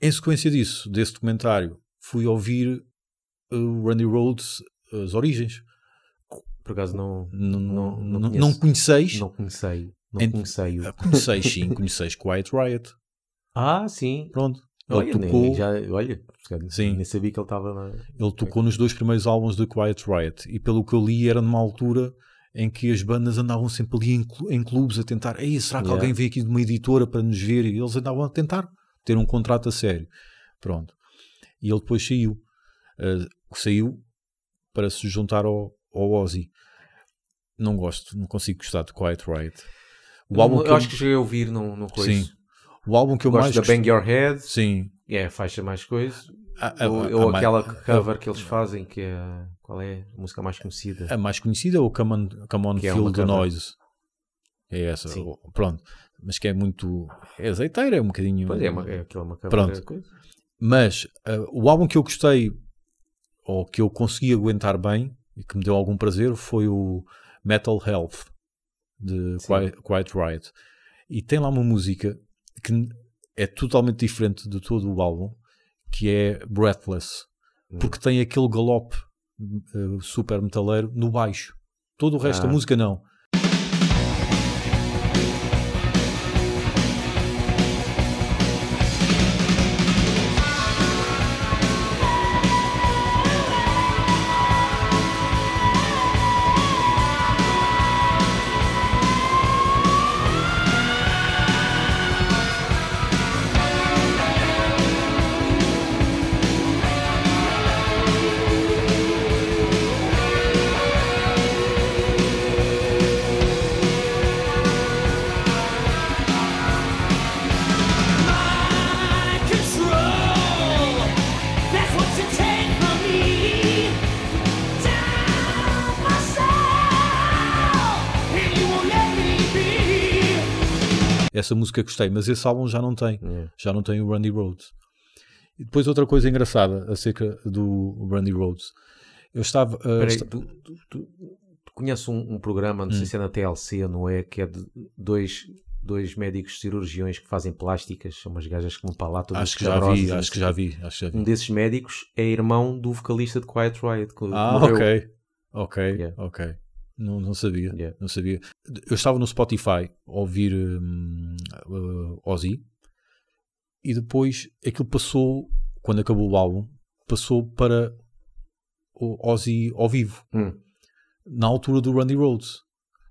Em sequência disso, desse documentário, fui ouvir o Randy Rhodes, as origens. Por acaso não, Não, não, não, não, não, conheço. conheceis? não conheci. Não Ent- conheci. Conheceis, sim, conheceis Quiet Riot. Ah, sim. Pronto. Ele Olha, nem- tocou, já, olha, Sim. nem sabia que ele estava lá. ele tocou nos dois primeiros álbuns de Quiet Riot. E pelo que eu li, era numa altura em que as bandas andavam sempre ali em clubes a tentar. Ei, será que Yeah. alguém veio aqui de uma editora para nos ver? E eles andavam a tentar ter um contrato a sério. Pronto. E ele depois saiu. Uh, saiu para se juntar ao, ao Ozzy. Não gosto, não consigo gostar de Quiet Riot. O álbum eu, que eu, acho que cheguei a ouvir, coisa. Sim. o álbum que eu Gosto mais da Bang Your Head, Sim. é a faixa mais coisa. A, a- ou ou a aquela cover que eles fazem, que é. Qual é a música mais conhecida? A mais conhecida é o Come On, Come on é Feel uma the cover. Noise. É essa. Sim. Pronto. Mas que é muito. É azeiteira, é um bocadinho. Pois é, uma, é aquela uma Pronto. coisa. Mas ah, o álbum que eu gostei, ou que eu consegui aguentar bem, e que me deu algum prazer, foi o Metal Health, de. Quiet, Quiet Riot. E tem lá uma música que é totalmente diferente de todo o álbum, que é Breathless. Hum. Porque tem aquele galope eh, super metaleiro no baixo. Todo o resto Ah. da música não. Essa música gostei, mas esse álbum já não tem. É. Já não tem o Randy Rhodes. E depois outra coisa engraçada acerca do Randy Rhodes. Eu estava. Peraí, esta- tu, tu- tu- conheces um, um programa, não sei Hum. se é na TLC, não é? Que é de dois, dois médicos cirurgiões que fazem plásticas, são umas gajas que vão para lá todas acho que já vi, acho que sei já vi, acho que já Um vi. desses médicos é irmão do vocalista de Quiet Riot. Ah, ok. Ok, Yeah. ok. Não, não sabia. Yeah. Não sabia. Eu estava no Spotify a ouvir hum, uh, Ozzy e depois aquilo passou, quando acabou o álbum, passou para o Ozzy ao vivo, Hum. na altura do Randy Rhodes.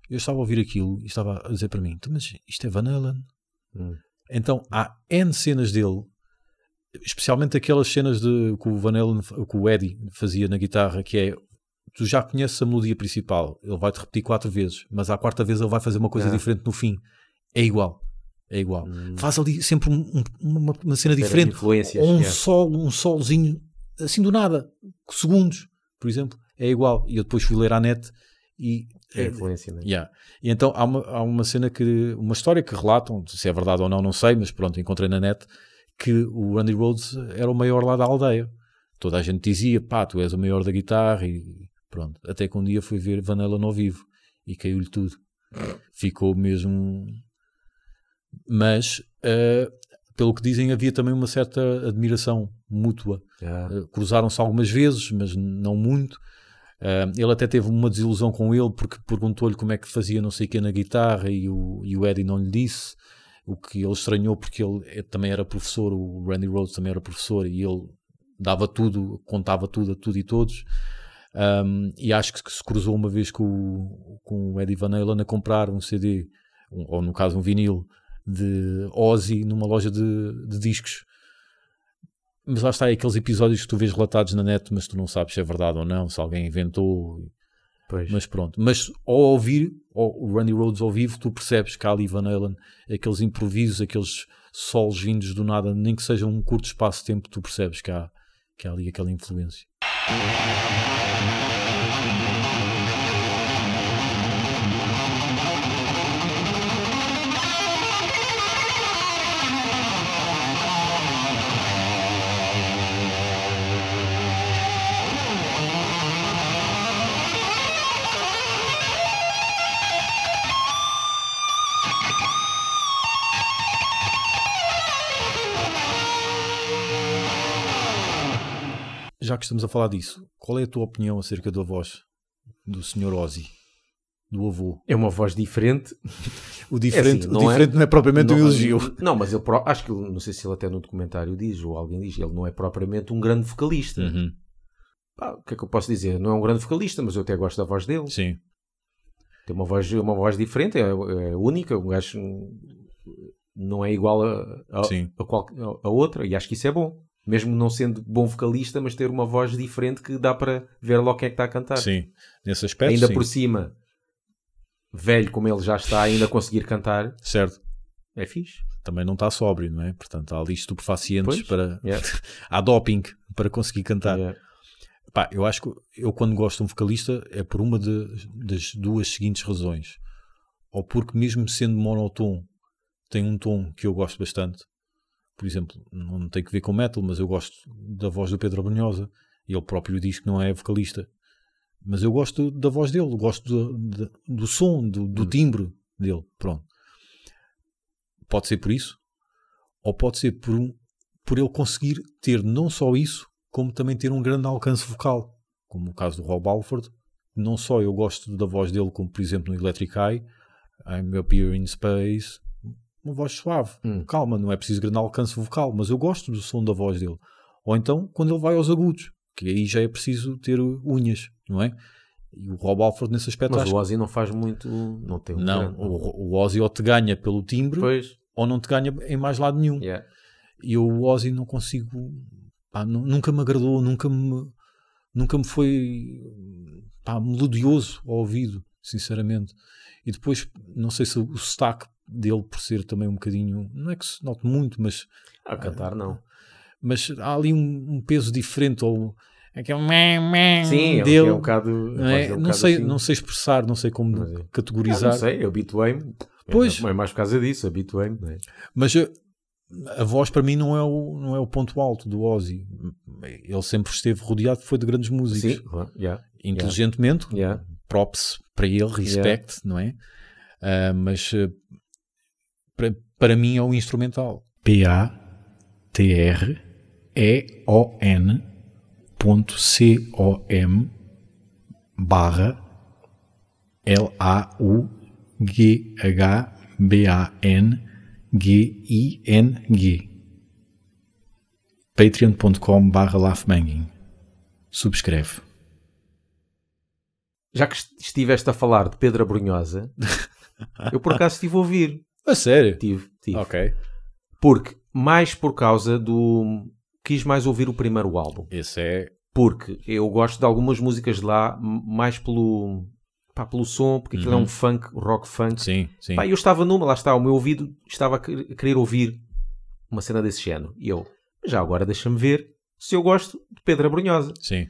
Eu estava a ouvir aquilo e estava a dizer para mim: "Então, mas isto é Van Halen. Hum. Então há N cenas dele, especialmente aquelas cenas de, que o Van Halen, que o Eddie fazia na guitarra, que é tu já conheces a melodia principal, ele vai-te repetir quatro vezes, mas à quarta vez ele vai fazer uma coisa Ah. diferente no fim. É igual. É igual. Hum. Faz ali sempre um- um- uma, uma cena diferente. Ou um yeah. solo, um solozinho, assim do nada, segundos, por exemplo, é igual. E eu depois fui ler à net e É influência, né? Yeah. E então há uma, há uma cena que, uma história que relatam, se é verdade ou não, não sei, mas pronto, encontrei na net que o Randy Rhodes era o maior lá da aldeia. Toda a gente dizia, pá, tu és o maior da guitarra e pronto. Até que um dia fui ver Van Halen ao vivo e caiu-lhe tudo. Ficou mesmo. Mas, eh, pelo que dizem, havia também uma certa admiração mútua Ah, Uh, cruzaram-se algumas vezes, mas não muito. Uh, ele até teve uma desilusão com ele porque perguntou-lhe como é que fazia não sei o que na guitarra e o, e o Eddie não lhe disse. O que ele estranhou porque ele eh, também era professor, o Randy Rhodes também era professor e ele dava tudo, contava tudo a tudo e todos. Um, e acho que se cruzou uma vez com, o- com o Eddie Van Halen a comprar um CD, um- ou no caso um vinil, de Ozzy numa loja de, de discos. Mas lá está, é aqueles episódios que tu vês relatados na net, mas tu não sabes se é verdade ou não, se alguém inventou. pois. Mas pronto. Mas ao ouvir ao- o Randy Rhodes ao vivo, tu percebes que há ali Van Halen, aqueles improvisos, aqueles solos vindos do nada, nem que seja um curto espaço de tempo, tu percebes que há, que há ali aquela influência. ハハハハ! Já que estamos a falar disso, qual é a tua opinião acerca da voz do Sr. Ozzy? Do avô? É uma voz diferente. O diferente, assim, o não é- diferente não é propriamente um Não, elogio. Não, mas ele pró- acho que não sei se ele até no documentário diz, ou alguém diz, ele não é propriamente um grande vocalista. Uhum, Pá, o que é que eu posso dizer? Não é um grande vocalista, mas eu até gosto da voz dele. Sim, Tem uma voz, uma voz diferente, é, é única. O gajo não é igual a, a, a, qual- a outra, e acho que isso é bom. Mesmo não sendo bom vocalista, mas ter uma voz diferente que dá para ver logo quem é que está a cantar. sim. Nesse aspecto, Ainda sim. por cima, velho como ele já está, ainda conseguir cantar, Certo. é fixe. Também não está sóbrio, não é? Portanto, há ali estupefacientes Pois. para... Yeah. há doping para conseguir cantar. Yeah. Pá, eu acho que eu quando gosto de um vocalista é por uma de- das duas seguintes razões. Ou porque mesmo sendo monotone tem um tom que eu gosto bastante. Por exemplo, não tem que ver com metal, mas eu gosto da voz do Pedro Brunhosa. E ele próprio diz que não é vocalista. Mas eu gosto da voz dele, gosto do, do, do som, do, do timbre dele. Pronto. Pode ser por isso, ou pode ser por, um, por ele conseguir ter não só isso, como também ter um grande alcance vocal, como o caso do Rob Alford. Não só eu gosto da voz dele, como por exemplo no Electric Eye, I'm Up Here in Space, uma voz suave, Hum. calma, não é preciso grande alcance vocal, mas eu gosto do som da voz dele. Ou então quando ele vai aos agudos, que aí já é preciso ter unhas, não é? E o Rob Alford nesse aspecto Mas acho o Ozzy não faz muito. Não tem um não, grande- o, o Ozzy ou te ganha pelo timbre Pois. ou não te ganha em mais lado nenhum. Yeah. E o Ozzy não consigo. pá, nu- nunca me agradou, nunca me, nunca me foi pá, melodioso ao ouvido, sinceramente. E depois, não sei se o sotaque dele, por ser também um bocadinho. Não é que se note muito, mas, A cantar, não. mas há ali um, um peso diferente. Ou aquele meh Sim, é, dele. é um bocado. não, é? é um não, sei, assim. não sei expressar, não sei como Mas é. Ah, categorizar. não sei, eu habituei-me. Pois. É, é mais por causa disso, habituei-me. é? Mas a, a voz para mim não é, o, não é o ponto alto do Ozzy. Ele sempre esteve rodeado foi de grandes músicos. Sim, claro, yeah, Inteligentemente, yeah. props para ele, respect, não é? Ah, mas eh, para, para mim é o instrumental. P-A-T-R-E-O-N ponto C-O-M barra L-A-U-G-H-B-A-N-G-I-N-G patreon.com barra laughbanging subscreve Já que est- estiveste a falar de Pedro Abrunhosa, eu por acaso estive a ouvir. A sério? Tive, tive. ok Porque, mais por causa do. Quis mais ouvir o primeiro álbum. esse é Porque eu gosto de algumas músicas de lá, mais pelo. Pá, pelo som, porque aquilo é Uhum. um funk, rock funk. sim, sim Pá, eu estava numa, lá está, o meu ouvido estava a quer- a querer ouvir uma cena desse género. E eu, já agora deixa-me ver se eu gosto de Pedro Abrunhosa. sim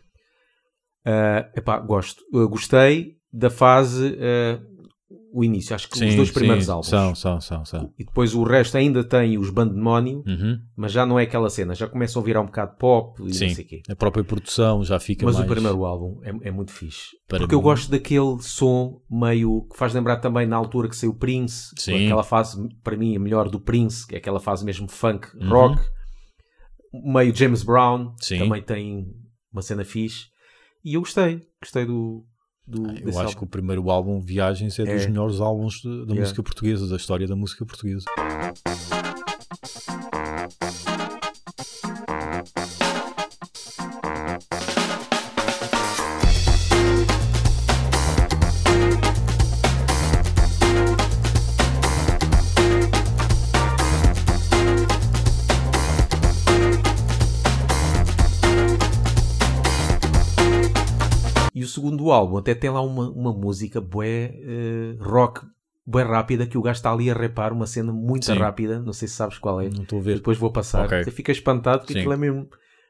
Ah, epá, gosto. Eu gostei da fase, ah, o início, acho que os Sim, dois primeiros sim, álbuns. São, são, são, são. E depois o resto ainda tem os Bandemónio, Uhum. mas já não é aquela cena. Já começam a virar um bocado pop e Sim, não sei quê. a própria produção já fica Mas mais... o primeiro álbum é, é muito fixe. Para porque eu mim- gosto daquele som meio que faz lembrar também na altura que saiu o Prince. Sim. Aquela fase, para mim, a melhor do Prince, que é aquela fase mesmo funk, Uhum. rock. Meio James Brown, também tem uma cena fixe. E eu gostei. Gostei do. Do Eu desse acho que álbum. o primeiro álbum, Viagens, é, dos É. melhores álbuns da Yeah. música portuguesa, da história da música portuguesa. Álbum até tem lá uma, uma música bué eh, rock, bué rápida, que o gajo está ali a repar uma cena muito Sim. rápida. Não sei se sabes qual é. Não estou a ver. Depois vou passar. Ok. Você fica espantado porque Sim. aquilo é mesmo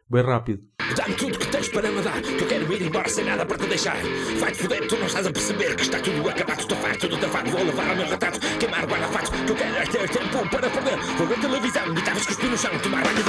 bué rápido. Dá-me tudo que tens para me dar, que eu quero ir embora sem nada para te deixar. Vai-te foder, tu não estás a perceber que está tudo acabado, estou farto do tafado. Vou levar ao meu retrato, queimar guarda-fatos, que eu quero é ter tempo para perder. Vou ver televisão, guitarras cuspir no chão, tomar banho de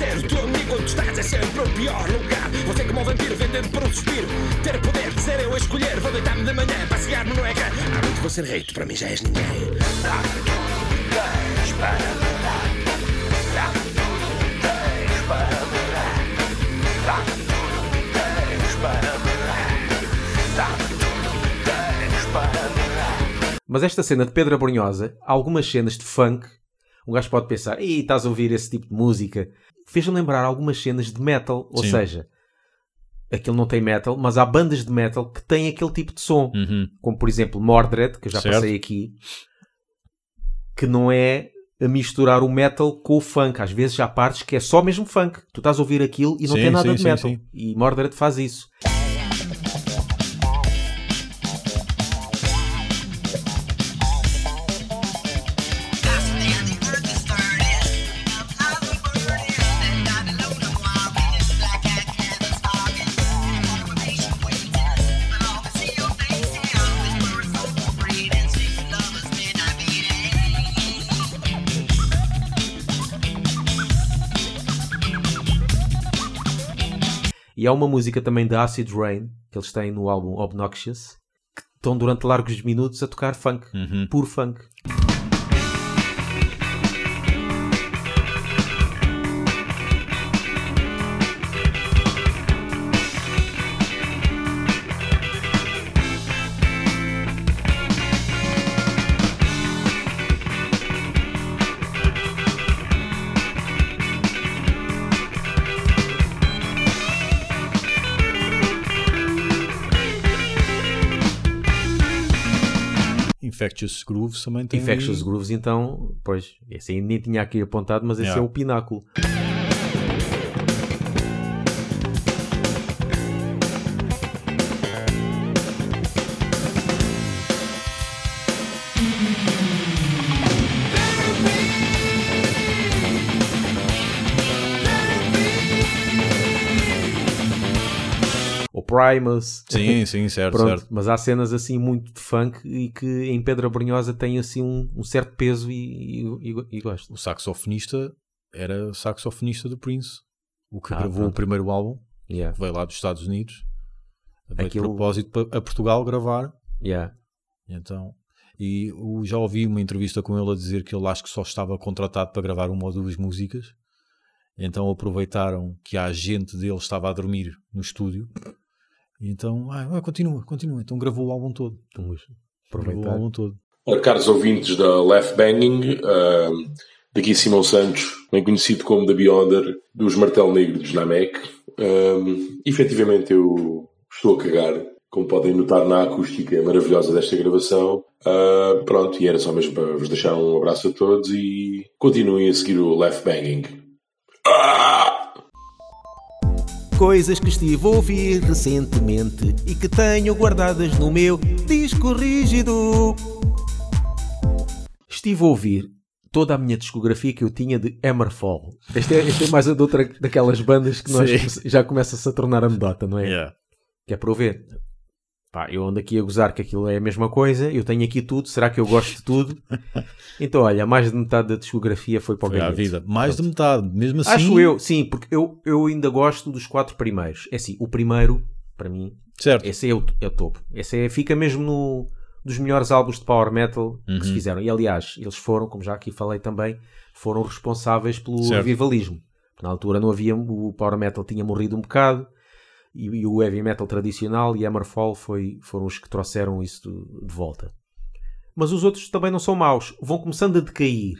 ser o teu amigo tu estás é sempre o pior lugar. Você como um vampiro vendendo por um suspiro. Ter poder de ser eu a escolher. Vou deitar-me de manhã, passear-me no ecrã. À noite vou ser rei, tu para mim já és ninguém. Para para para para. Mas esta cena de Pedro Abrunhosa, algumas cenas de funk, um gajo pode pensar, e estás a ouvir esse tipo de música, fez-me lembrar algumas cenas de metal, ou Sim. seja, aquilo não tem metal, mas há bandas de metal que têm aquele tipo de som, Uhum. como por exemplo Mordred, que eu já Certo. passei aqui, que não é a misturar o metal com o funk. Às vezes há partes que é só mesmo funk. Tu estás a ouvir aquilo e não Sim, tem nada sim, de metal. sim. E Mordred faz isso. Há uma música também da Acid Rain, que eles têm no álbum Obnoxious, que estão durante largos minutos a tocar funk. Uhum. Puro funk. Infectious Grooves também tem. Infectious Grooves, então, pois, esse aí nem tinha aqui apontado, mas esse Yeah. é o pináculo. Primus. Sim, sim, certo, Pronto, certo. mas há cenas assim muito de funk e que em Pedra Brunhosa tem assim um, um certo peso e, e, e- gosto. O saxofonista era saxofonista do Prince, o que Ah, gravou pronto. o primeiro álbum, Yeah, veio lá dos Estados Unidos, veio Aquilo- de propósito para a Portugal gravar. yeah. Então, e já ouvi uma entrevista com ele a dizer que ele acho que só estava contratado para gravar uma ou duas músicas. Então aproveitaram que a agente dele estava a dormir no estúdio. E então, ah, ah, continua, continua. Então gravou o álbum todo. Vamos Gravou o aproveitar. álbum todo. Ora, caros ouvintes da Left Banging, ahm, daqui Simão Santos, bem conhecido como The Beyonder, dos Martelo Negro dos Namek. Ahm, efetivamente eu estou a cagar, como podem notar na acústica maravilhosa desta gravação. Ah, pronto, e era só mesmo para vos deixar um abraço a todos e continuem a seguir o Left Banging. Ah! Coisas que estive a ouvir recentemente e que tenho guardadas no meu disco rígido. Estive a ouvir toda a minha discografia que eu tinha de Hammerfall. Este é, este é mais uma de outra daquelas bandas que nós já começa-se a tornar anedota, não é? Yeah. Que é para eu ver. Pá, eu ando aqui a gozar que aquilo é a mesma coisa, eu tenho aqui tudo, será que eu gosto de tudo? Então, olha, mais de metade da discografia foi para o Foi vida. Mais de metade, mesmo assim. Acho eu, sim, porque eu, eu ainda gosto dos quatro primeiros. É assim, o primeiro, para mim, Certo. esse é o, é o topo. Esse é, fica mesmo no dos melhores álbuns de power metal que Uhum. se fizeram. E aliás, eles foram, como já aqui falei também, foram responsáveis pelo Certo. revivalismo. Na altura não havia, o power metal tinha morrido um bocado e, e o heavy metal tradicional e Hammerfall foi, foram os que trouxeram isso de, de volta. Mas os outros também não são maus. Vão começando a decair.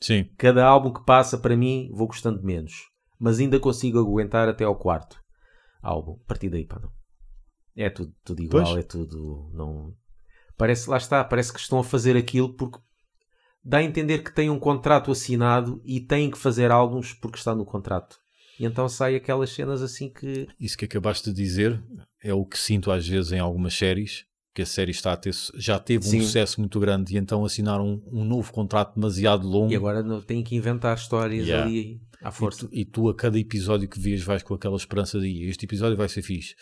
Sim. Cada álbum que passa, para mim, vou gostando menos. Mas ainda consigo aguentar até ao quarto álbum. A partir daí, pá, não. É tudo, tudo igual, Pois. é tudo. Não... Parece, lá está, parece que estão a fazer aquilo porque dá a entender que têm um contrato assinado e têm que fazer álbuns porque está no contrato. E então sai aquelas cenas assim que. Isso que acabaste de dizer é o que sinto às vezes em algumas séries, que a série está a ter, já teve Sim. um sucesso muito grande e então assinaram um, um novo contrato demasiado longo E agora não, têm que inventar histórias Yeah. ali à e força. tu, e tu a cada episódio que vês vais com aquela esperança de este episódio vai ser fixe.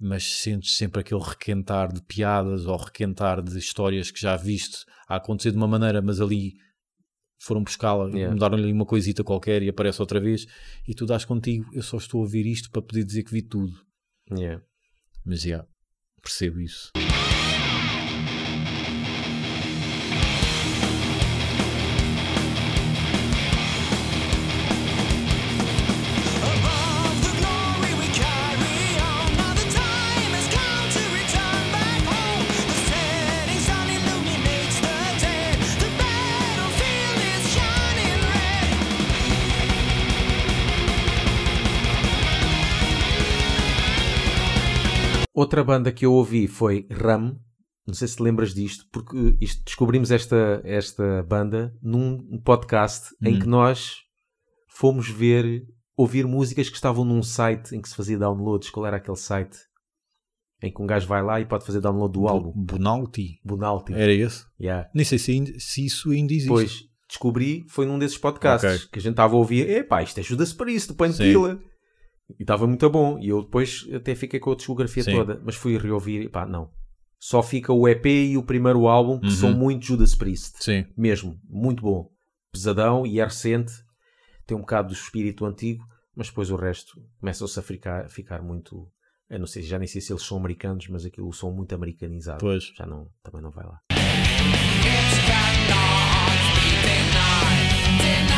Mas sentes sempre aquele requentar de piadas ou requentar de histórias que já viste a acontecer de uma maneira, mas ali foram buscá-la, Yeah. mudaram-lhe uma coisita qualquer e aparece outra vez, e tu dás contigo, eu só estou a ouvir isto para poder dizer que vi tudo. Yeah. Mas já, percebo isso. Outra banda que eu ouvi foi Ram. Não sei se lembras disto, porque isto- descobrimos esta, esta banda num podcast em Hum. que nós fomos ver, ouvir músicas que estavam num site em que se fazia downloads. Qual era aquele site? Em que um gajo vai lá e pode fazer download do álbum. Bonalti. Bonalti. Era esse? Yeah. Nem sei se, ainda- se isso ainda existe. Depois descobri, foi num desses podcasts Ok. que a gente estava a ouvir. Epá, isto ajuda-se para isso, do Painkiller. E estava muito bom. E eu depois até fiquei com a discografia Sim. toda. Mas fui reouvir e pá, não. Só fica o EP e o primeiro álbum, que Uhum. são muito Judas Priest. Sim. Mesmo, muito bom. Pesadão e é recente. Tem um bocado do espírito antigo, mas depois o resto começa-se a ficar, a ficar muito. Eu não sei, já nem sei se eles são americanos, mas aquilo som muito americanizado. Pois. Já não, também não vai lá. Unleashed,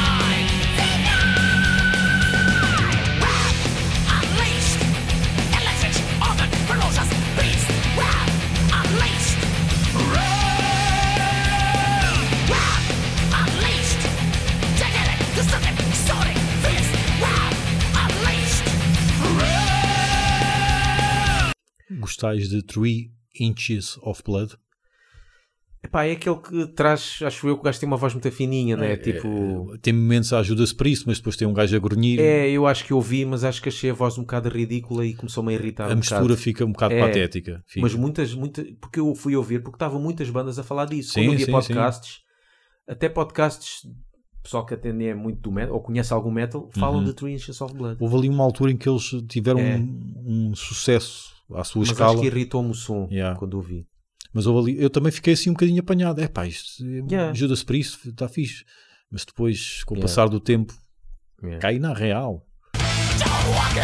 Gostais de Three Inches of Blood? Epá, é aquele que traz, acho eu, que o gajo tem uma voz muito fininha, né? É, tipo. Tem momentos ajuda-se para isso, mas depois tem um gajo a grunhir. É, eu acho que ouvi, mas acho que achei a voz um bocado ridícula e começou-me a irritar a um mistura bocado. fica um bocado É, patética. Fica. Mas muitas, muitas, porque eu fui ouvir, porque estavam muitas bandas a falar disso. Sim, Quando eu via sim, podcasts, até podcasts, pessoal que atende é muito do metal, ou conhece algum metal, falam Uhum. de Three Inches of Blood. Houve ali uma altura em que eles tiveram É. um, um sucesso à sua Mas escala. acho que irritou-me o som Yeah. quando ouvi. Mas houve ali, eu também fiquei assim um bocadinho apanhado. É pá, isto Yeah. ajuda-se para isso, está fixe. Mas depois, com o Yeah. passar do tempo, Yeah. cai na real. Don't walk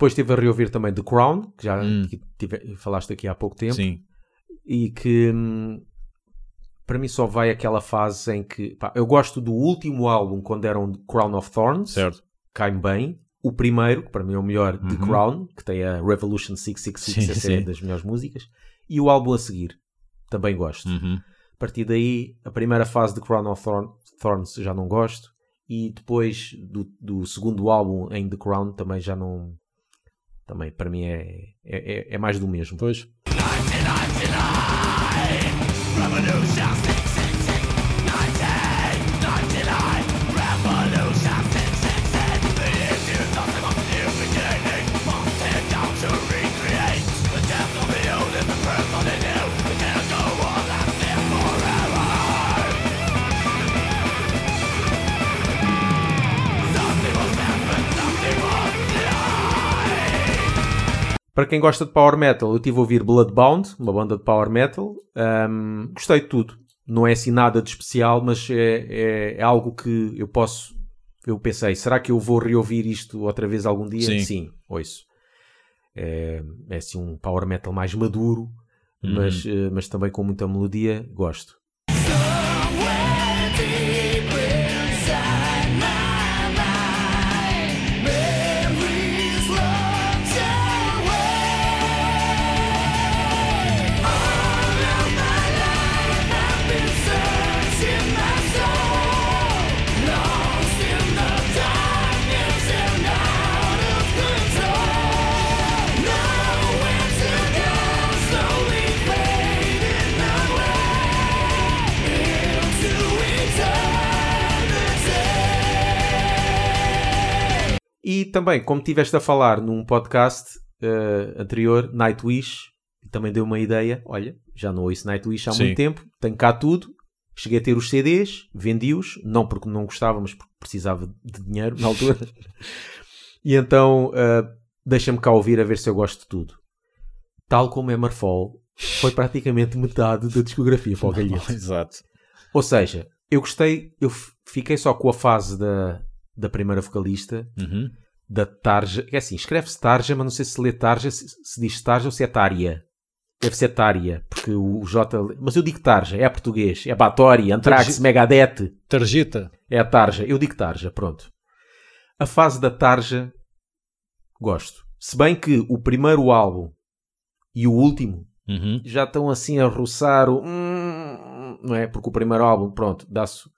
Depois estive a reouvir também The Crown, que já Hum. tive- falaste aqui há pouco tempo. Sim. e que hum, para mim só vai aquela fase em que pá, eu gosto do último álbum quando eram Crown of Thorns, Certo. cai-me bem. O primeiro, que para mim é o melhor, The Uhum. Crown, que tem a Revolution 666, Sim, é sim. das melhores músicas, e o álbum a seguir, também gosto. Uhum. A partir daí, a primeira fase de Crown of Thorn- Thorns já não gosto, e depois do, do segundo álbum em The Crown também já não. Também para mim é, é, é- é mais do mesmo. Pois. Para quem gosta de power metal, eu tive a ouvir Bloodbound, uma banda de power metal. Ahm, gostei de tudo. Não é assim nada de especial, mas é, é- é algo que eu posso. Eu pensei, será que eu vou reouvir isto outra vez algum dia? Sim. ouço. É, é assim um power metal mais maduro, Uhum. mas, eh, mas também com muita melodia. Gosto. Também, como tiveste a falar num podcast eh, anterior, Nightwish, também deu uma ideia. Olha, já não ouço Nightwish há Sim. muito tempo, tenho cá tudo. Cheguei a ter os CDs, vendi-os, não porque não gostava, mas porque precisava de dinheiro na altura. e então, eh, deixa-me cá ouvir a ver se eu gosto de tudo. Tal como Hammerfall, foi praticamente metade da discografia para o Galhete. Exato. Ou seja, eu gostei, eu fiquei só com a fase da, da primeira vocalista, Uhum. Da Tarja. É assim, escreve-se Tarja, mas não sei se lê Tarja, se, se diz Tarja ou se é Tária. Deve ser Tária, porque o, J. Mas eu digo Tarja, é português. É Batória, Anthrax, Tarja- Megadeth. Tarjeta. É a Tarja. Eu digo Tarja, pronto. A fase da Tarja, gosto. Se bem que o primeiro álbum e o último Uhum. já estão assim a roçar o. hum, não é? Porque o primeiro álbum, pronto, dá-se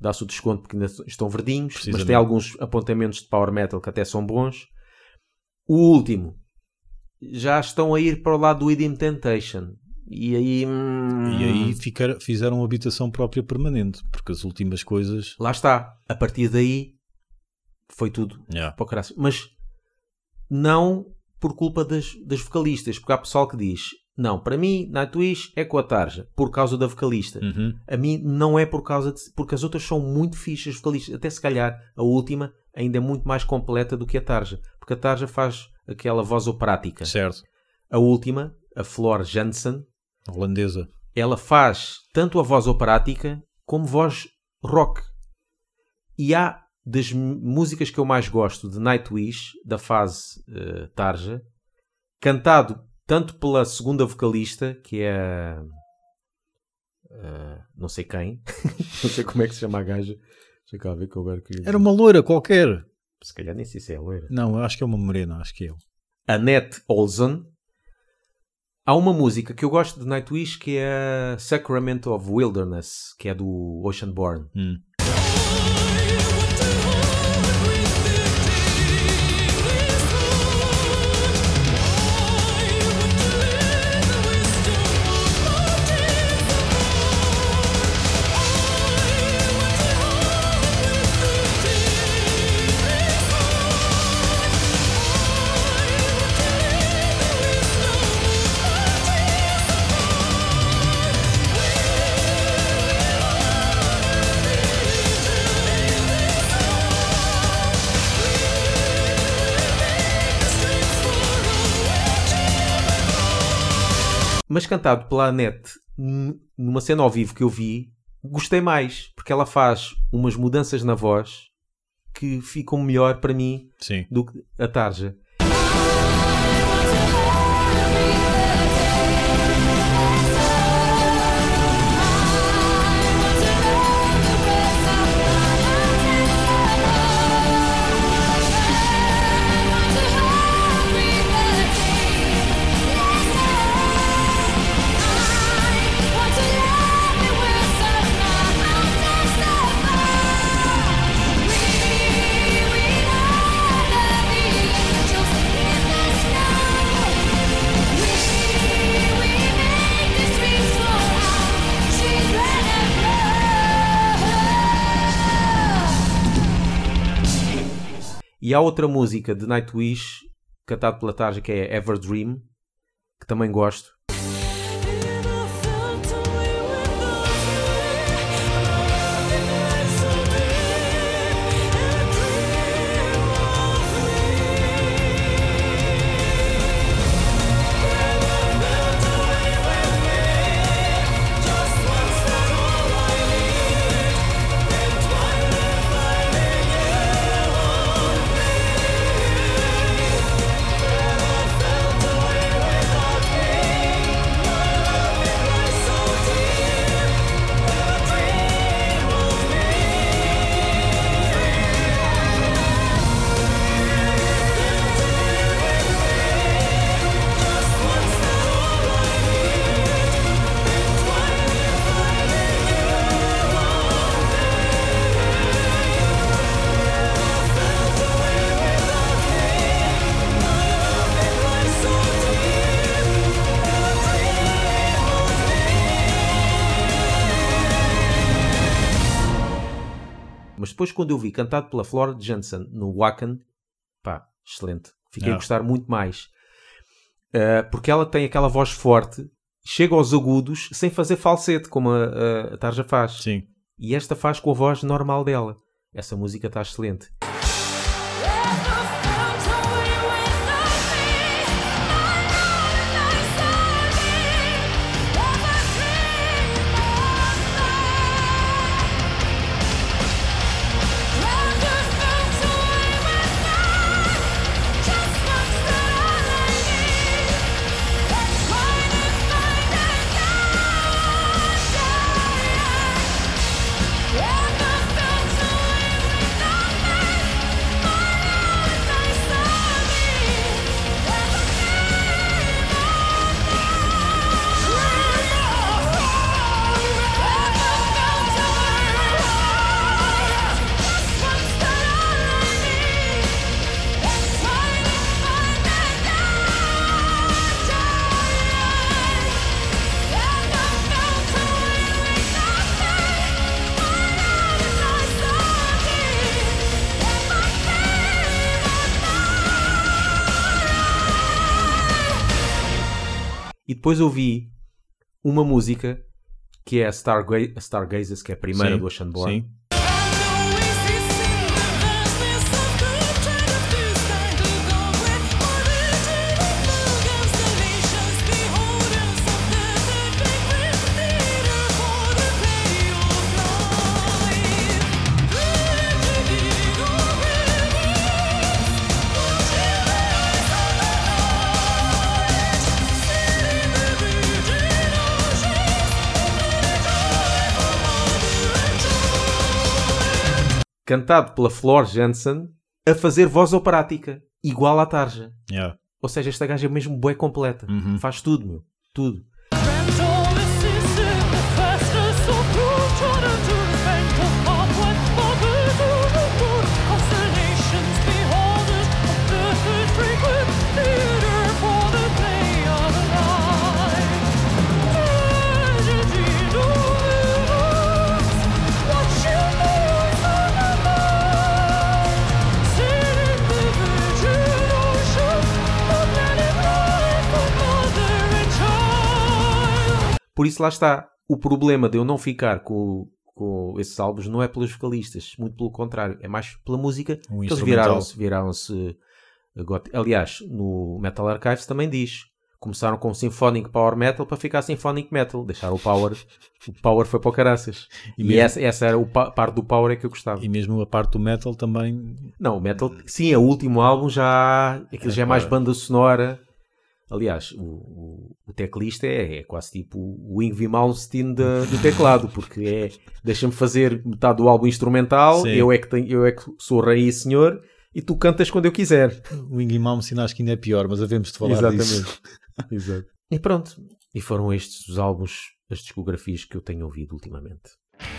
dá-se o desconto porque ainda estão verdinhos, mas tem alguns apontamentos de power metal que até são bons. O último já estão a ir para o lado do Idim Temptation. E aí. hum, E aí ficar- fizeram uma habitação própria permanente, porque as últimas coisas. Lá está. A partir daí foi tudo Yeah. para o caralho. Mas não por culpa das, das vocalistas, porque há pessoal que diz: não, para mim, Nightwish é com a Tarja, por causa da vocalista. Uhum. A mim não é por causa de. Porque as outras são muito fixas, as vocalistas. Até se calhar a última ainda é muito mais completa do que a Tarja. Porque a Tarja faz aquela voz operática. Certo. A última, a Flor Jansen, Holandesa. ela faz tanto a voz operática como voz rock. E há das músicas que eu mais gosto de Nightwish, da fase eh, Tarja, cantado tanto pela segunda vocalista, que é a- a- não sei quem, não sei como é que se chama a gaja. Deixa cá ver que eu agora queria. Era uma loira qualquer. Se calhar nem sei se é loira. Não, eu acho que é uma morena, acho que é eu. Annette Olsen. Há uma música que eu gosto de Nightwish que é a Sacrament of Wilderness, que é do Oceanborn. Hum. Mas cantado pela Annette n- numa cena ao vivo que eu vi, gostei mais, porque ela faz umas mudanças na voz que ficam melhor para mim Sim. do que a Tarja. E há outra música de Nightwish, cantada pela Tarja, que é Ever Dream, que também gosto. Depois, quando eu vi cantado pela Flora Jansen no Wacken, pá, excelente. Fiquei a gostar muito mais. Uh, porque ela tem aquela voz forte, chega aos agudos sem fazer falsete, como a, a, a Tarja faz. Sim. E esta faz com a voz normal dela. Essa música está excelente. Depois ouvi uma música que é a, Starga Stargazers, que é a primeira Sim, do Oceanborn. Sim. Cantado pela Flor Jansen a fazer voz operática, igual à Tarja. Yeah. Ou seja, esta gaja é mesmo bué completa. Uhum. Faz tudo, meu. Tudo. Por isso lá está. O problema de eu não ficar com, com esses álbuns não é pelos vocalistas, muito pelo contrário, é mais pela música. Um eles viraram-se. Viraram-se eh, Aliás, no Metal Archives também diz. Começaram com Symphonic Power Metal para ficar Symphonic Metal. Deixaram o Power. o Power foi para o caraças. E E, mesmo- essa, essa era a pa- parte do Power é que eu gostava. E mesmo a parte do metal também. Não, o Metal, sim, é o último álbum já. Aquilo já é mais Agora. banda sonora. Aliás, o, o, o teclista é, é quase tipo o Yngwie Malmsteen do teclado, porque é deixa-me fazer metade do álbum instrumental, Sim. eu é, que tenho, eu é que sou rei e senhor, e tu cantas quando eu quiser. O Ingrid Malmsteen acho que ainda é pior, mas havemos de falar Exatamente. disso. Exato. E pronto. E foram estes os álbuns, as discografias que eu tenho ouvido ultimamente.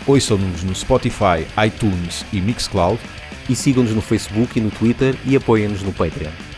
Ouçam-nos no Spotify, iTunes e Mixcloud E sigam-nos no Facebook e no Twitter e apoiem-nos no Patreon.